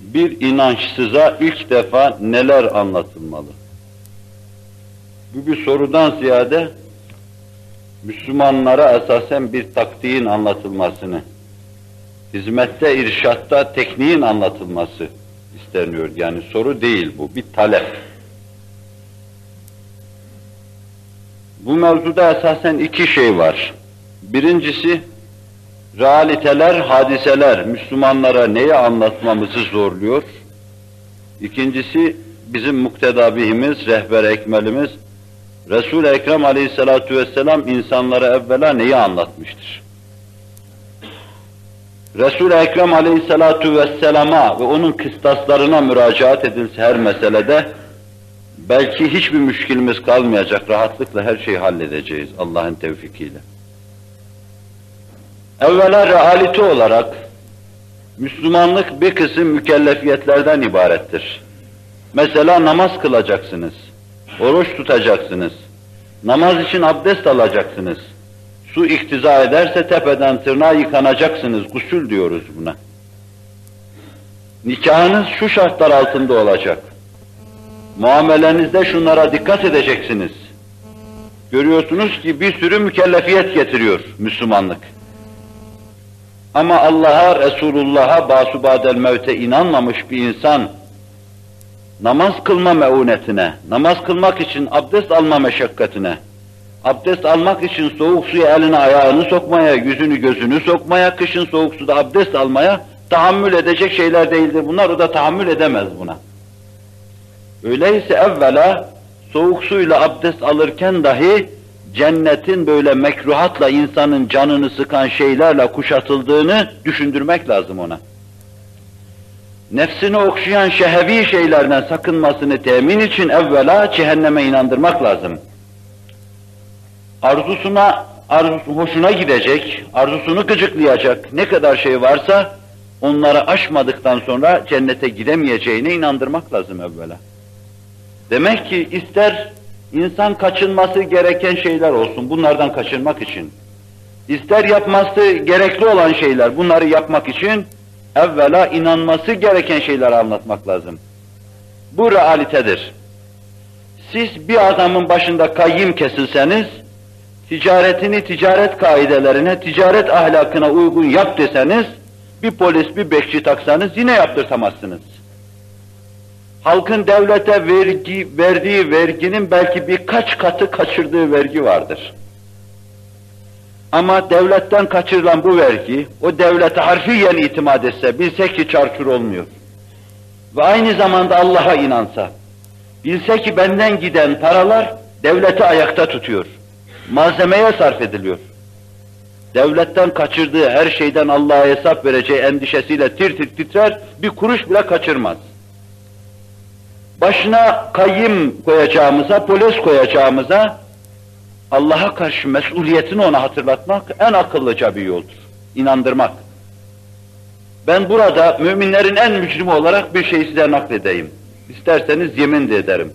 bir inançsıza ilk defa neler anlatılmalı? Bu bir sorudan ziyade Müslümanlara esasen bir taktiğin anlatılmasını, hizmette, irşatta tekniğin anlatılması isteniyor. Yani soru değil bu, bir talep. Bu mevzuda esasen iki şey var. Birincisi, realiteler, hadiseler Müslümanlara neyi anlatmamızı zorluyor? İkincisi, bizim muktedabihimiz, rehber ekmelimiz, Resul-i Ekrem aleyhissalatu vesselam insanlara evvela neyi anlatmıştır? Resul-i Ekrem aleyhissalatu vesselama ve onun kıstaslarına müracaat edilse her meselede belki hiçbir müşkilimiz kalmayacak, rahatlıkla her şeyi halledeceğiz Allah'ın tevfikiyle. Evvela realite olarak Müslümanlık bir kısım mükellefiyetlerden ibarettir. Mesela namaz kılacaksınız, oruç tutacaksınız, namaz için abdest alacaksınız. Su iktiza ederse tepeden tırnağa yıkanacaksınız, gusül diyoruz buna. Nikahınız şu şartlar altında olacak. Muamelenizde şunlara dikkat edeceksiniz. Görüyorsunuz ki bir sürü mükellefiyet getiriyor Müslümanlık. Ama Allah'a, Resulullah'a, basubadel mevte inanmamış bir insan, namaz kılma meunetine, namaz kılmak için abdest alma meşakkatine, abdest almak için soğuk suya elini ayağını sokmaya, yüzünü gözünü sokmaya, kışın soğuk suda abdest almaya tahammül edecek şeyler değildir bunlar, o da tahammül edemez buna. Öyleyse evvela soğuk suyla abdest alırken dahi cennetin böyle mekruhatla insanın canını sıkan şeylerle kuşatıldığını düşündürmek lazım ona. Nefsini okşayan şehevi şeylerden sakınmasını temin için evvela cehenneme inandırmak lazım. Arzusuna, arzusu hoşuna gidecek, arzusunu gıcıklayacak ne kadar şey varsa onları aşmadıktan sonra cennete gidemeyeceğine inandırmak lazım evvela. Demek ki ister insan kaçınması gereken şeyler olsun bunlardan kaçınmak için. İster yapması gerekli olan şeyler bunları yapmak için evvela inanması gereken şeyleri anlatmak lazım. Bu realitedir. Siz bir adamın başında kayyım kesilseniz, ticaretini ticaret kaidelerine, ticaret ahlakına uygun yap deseniz, bir polis bir bekçi taksanız yine yaptırtamazsınız halkın devlete vergi, verdiği verginin belki birkaç katı kaçırdığı vergi vardır. Ama devletten kaçırılan bu vergi, o devlete harfiyen itimat etse, bilse ki çarçur olmuyor. Ve aynı zamanda Allah'a inansa, bilse ki benden giden paralar devleti ayakta tutuyor. Malzemeye sarf ediliyor. Devletten kaçırdığı her şeyden Allah'a hesap vereceği endişesiyle tir tir titrer, bir kuruş bile kaçırmaz başına kayyım koyacağımıza, polis koyacağımıza Allah'a karşı mesuliyetini ona hatırlatmak en akıllıca bir yoldur. İnandırmak. Ben burada müminlerin en mücrimi olarak bir şey size nakledeyim. İsterseniz yemin de ederim.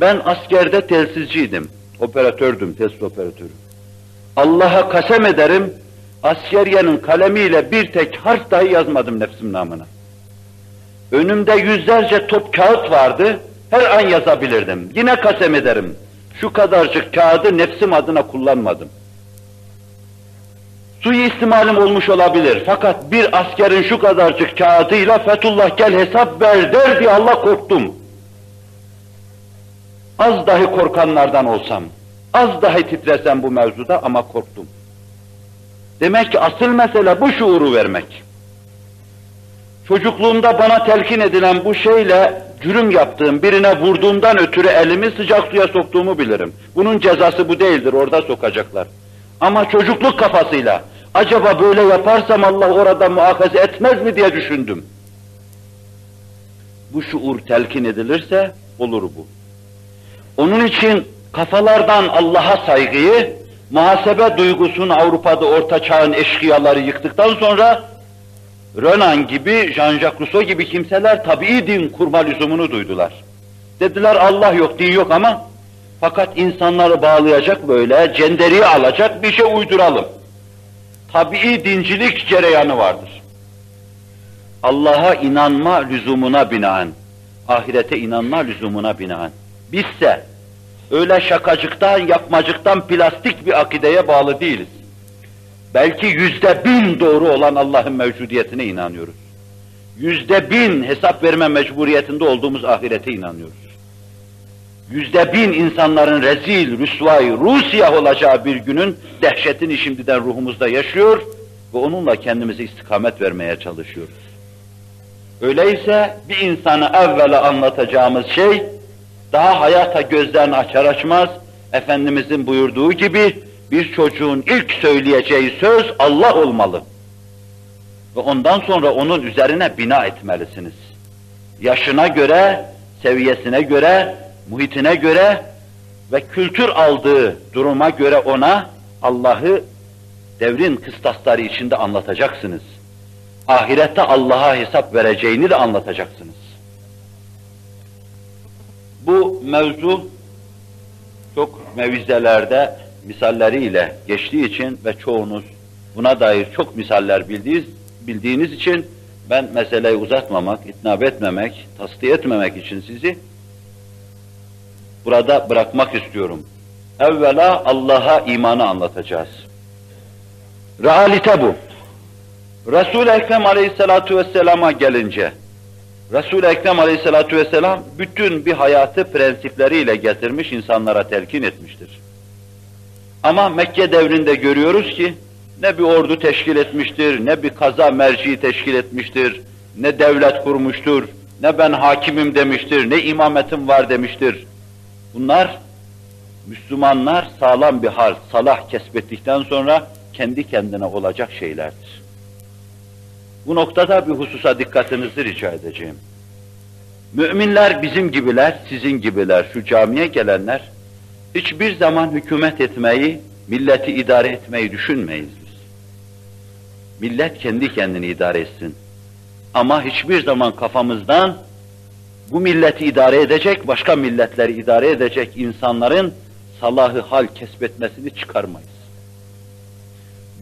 Ben askerde telsizciydim. Operatördüm, test operatörü. Allah'a kasem ederim, askeriyenin kalemiyle bir tek harf dahi yazmadım nefsim namına. Önümde yüzlerce top kağıt vardı, her an yazabilirdim. Yine kasem ederim. Şu kadarcık kağıdı nefsim adına kullanmadım. Suistimalim olmuş olabilir. Fakat bir askerin şu kadarcık kağıdıyla Fethullah gel hesap ver der diye Allah korktum. Az dahi korkanlardan olsam, az dahi titresem bu mevzuda ama korktum. Demek ki asıl mesele bu şuuru vermek. Çocukluğumda bana telkin edilen bu şeyle cürüm yaptığım, birine vurduğumdan ötürü elimi sıcak suya soktuğumu bilirim. Bunun cezası bu değildir, orada sokacaklar. Ama çocukluk kafasıyla, acaba böyle yaparsam Allah orada muhakaze etmez mi diye düşündüm. Bu şuur telkin edilirse olur bu. Onun için kafalardan Allah'a saygıyı, muhasebe duygusunu Avrupa'da orta çağın eşkıyaları yıktıktan sonra Renan gibi, Jean-Jacques Rousseau gibi kimseler tabii din kurma lüzumunu duydular. Dediler Allah yok, din yok ama fakat insanları bağlayacak böyle, cenderiye alacak bir şey uyduralım. Tabii dincilik cereyanı vardır. Allah'a inanma lüzumuna binaen, ahirete inanma lüzumuna binaen. Bizse öyle şakacıktan, yapmacıktan plastik bir akideye bağlı değiliz. Belki yüzde bin doğru olan Allah'ın mevcudiyetine inanıyoruz. Yüzde bin hesap verme mecburiyetinde olduğumuz ahirete inanıyoruz. Yüzde bin insanların rezil, rüsvay, rusiyah olacağı bir günün dehşetini şimdiden ruhumuzda yaşıyor ve onunla kendimize istikamet vermeye çalışıyoruz. Öyleyse bir insana evvela anlatacağımız şey, daha hayata gözlerini açar açmaz, Efendimizin buyurduğu gibi bir çocuğun ilk söyleyeceği söz Allah olmalı. Ve ondan sonra onun üzerine bina etmelisiniz. Yaşına göre, seviyesine göre, muhitine göre ve kültür aldığı duruma göre ona Allah'ı devrin kıstasları içinde anlatacaksınız. Ahirette Allah'a hesap vereceğini de anlatacaksınız. Bu mevzu çok mevizelerde misalleriyle geçtiği için ve çoğunuz buna dair çok misaller bildiğiniz, bildiğiniz için ben meseleyi uzatmamak, itnab etmemek, tasdik etmemek için sizi burada bırakmak istiyorum. Evvela Allah'a imanı anlatacağız. Realite bu. Resul-i Ekrem Aleyhisselatü Vesselam'a gelince, Resul-i Ekrem Aleyhisselatü Vesselam bütün bir hayatı prensipleriyle getirmiş, insanlara telkin etmiştir. Ama Mekke devrinde görüyoruz ki, ne bir ordu teşkil etmiştir, ne bir kaza merci teşkil etmiştir, ne devlet kurmuştur, ne ben hakimim demiştir, ne imametim var demiştir. Bunlar, Müslümanlar sağlam bir hal, salah kesbettikten sonra kendi kendine olacak şeylerdir. Bu noktada bir hususa dikkatinizi rica edeceğim. Müminler bizim gibiler, sizin gibiler, şu camiye gelenler, hiçbir zaman hükümet etmeyi, milleti idare etmeyi düşünmeyiz biz. Millet kendi kendini idare etsin. Ama hiçbir zaman kafamızdan bu milleti idare edecek, başka milletleri idare edecek insanların salahı hal kesbetmesini çıkarmayız.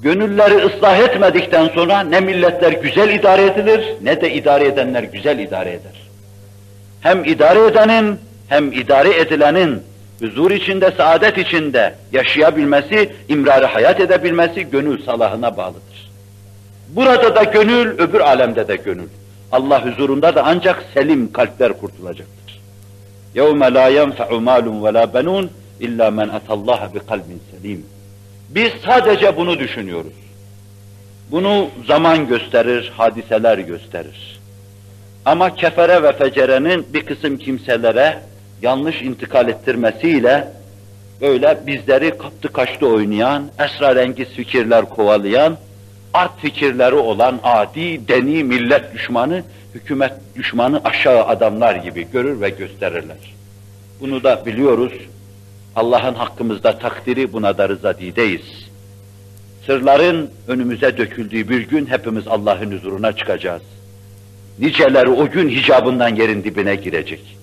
Gönülleri ıslah etmedikten sonra ne milletler güzel idare edilir, ne de idare edenler güzel idare eder. Hem idare edenin, hem idare edilenin huzur içinde, saadet içinde yaşayabilmesi, imrarı hayat edebilmesi gönül salahına bağlıdır. Burada da gönül, öbür alemde de gönül. Allah huzurunda da ancak selim kalpler kurtulacaktır. يَوْمَ لَا يَنْفَعُ مَالٌ وَلَا بَنُونَ اِلَّا مَنْ اَتَى اللّٰهَ بِقَلْبٍ سَلِيمٍ Biz sadece bunu düşünüyoruz. Bunu zaman gösterir, hadiseler gösterir. Ama kefere ve fecerenin bir kısım kimselere yanlış intikal ettirmesiyle böyle bizleri kaptı kaçtı oynayan, esrarengiz fikirler kovalayan, art fikirleri olan adi, deni, millet düşmanı, hükümet düşmanı aşağı adamlar gibi görür ve gösterirler. Bunu da biliyoruz. Allah'ın hakkımızda takdiri buna da rızadideyiz. Sırların önümüze döküldüğü bir gün hepimiz Allah'ın huzuruna çıkacağız. Niceleri o gün hicabından yerin dibine girecek.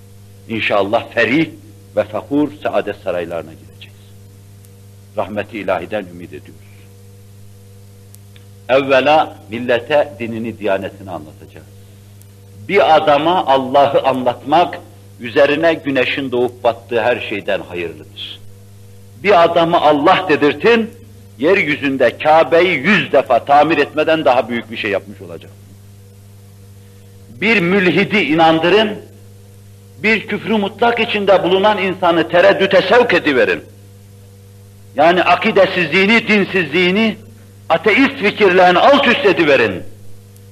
İnşallah ferih ve fakur saadet saraylarına gireceğiz. Rahmeti ilahiden ümit ediyoruz. Evvela millete dinini, diyanetini anlatacağız. Bir adama Allah'ı anlatmak, üzerine güneşin doğup battığı her şeyden hayırlıdır. Bir adamı Allah dedirtin, yeryüzünde Kabe'yi yüz defa tamir etmeden daha büyük bir şey yapmış olacak. Bir mülhidi inandırın, bir küfrü mutlak içinde bulunan insanı tereddüte sevk ediverin. Yani akidesizliğini, dinsizliğini, ateist fikirlerini alt üst ediverin.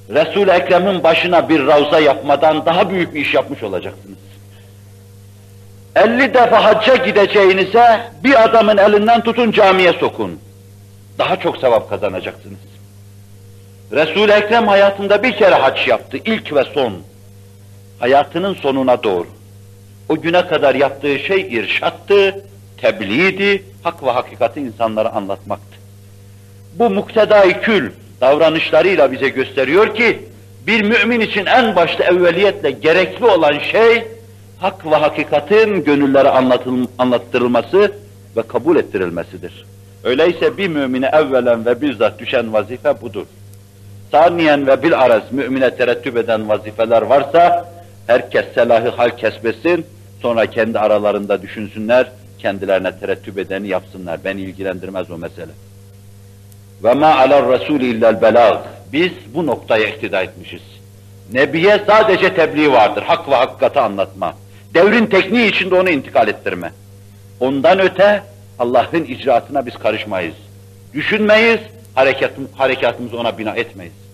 Resul-i Ekrem'in başına bir ravza yapmadan daha büyük bir iş yapmış olacaksınız. 50 defa hacca gideceğinize bir adamın elinden tutun camiye sokun. Daha çok sevap kazanacaksınız. Resul-i Ekrem hayatında bir kere hac yaptı, ilk ve son. Hayatının sonuna doğru. O güne kadar yaptığı şey irşattı, tebliğdi, hak ve hakikati insanlara anlatmaktı. Bu muktedai kül davranışlarıyla bize gösteriyor ki, bir mümin için en başta evveliyetle gerekli olan şey, hak ve hakikatin gönüllere anlattırılması ve kabul ettirilmesidir. Öyleyse bir mümine evvelen ve bizzat düşen vazife budur. Saniyen ve bil araz mümine terettüp eden vazifeler varsa herkes selahı hal kesbesin, sonra kendi aralarında düşünsünler, kendilerine terettüp edeni yapsınlar. Beni ilgilendirmez o mesele. Ve ma alar rasul illel belag. Biz bu noktaya iktida etmişiz. Nebiye sadece tebliğ vardır, hak ve hakikati anlatma. Devrin tekniği içinde onu intikal ettirme. Ondan öte Allah'ın icraatına biz karışmayız. Düşünmeyiz, harekat, harekatımızı ona bina etmeyiz.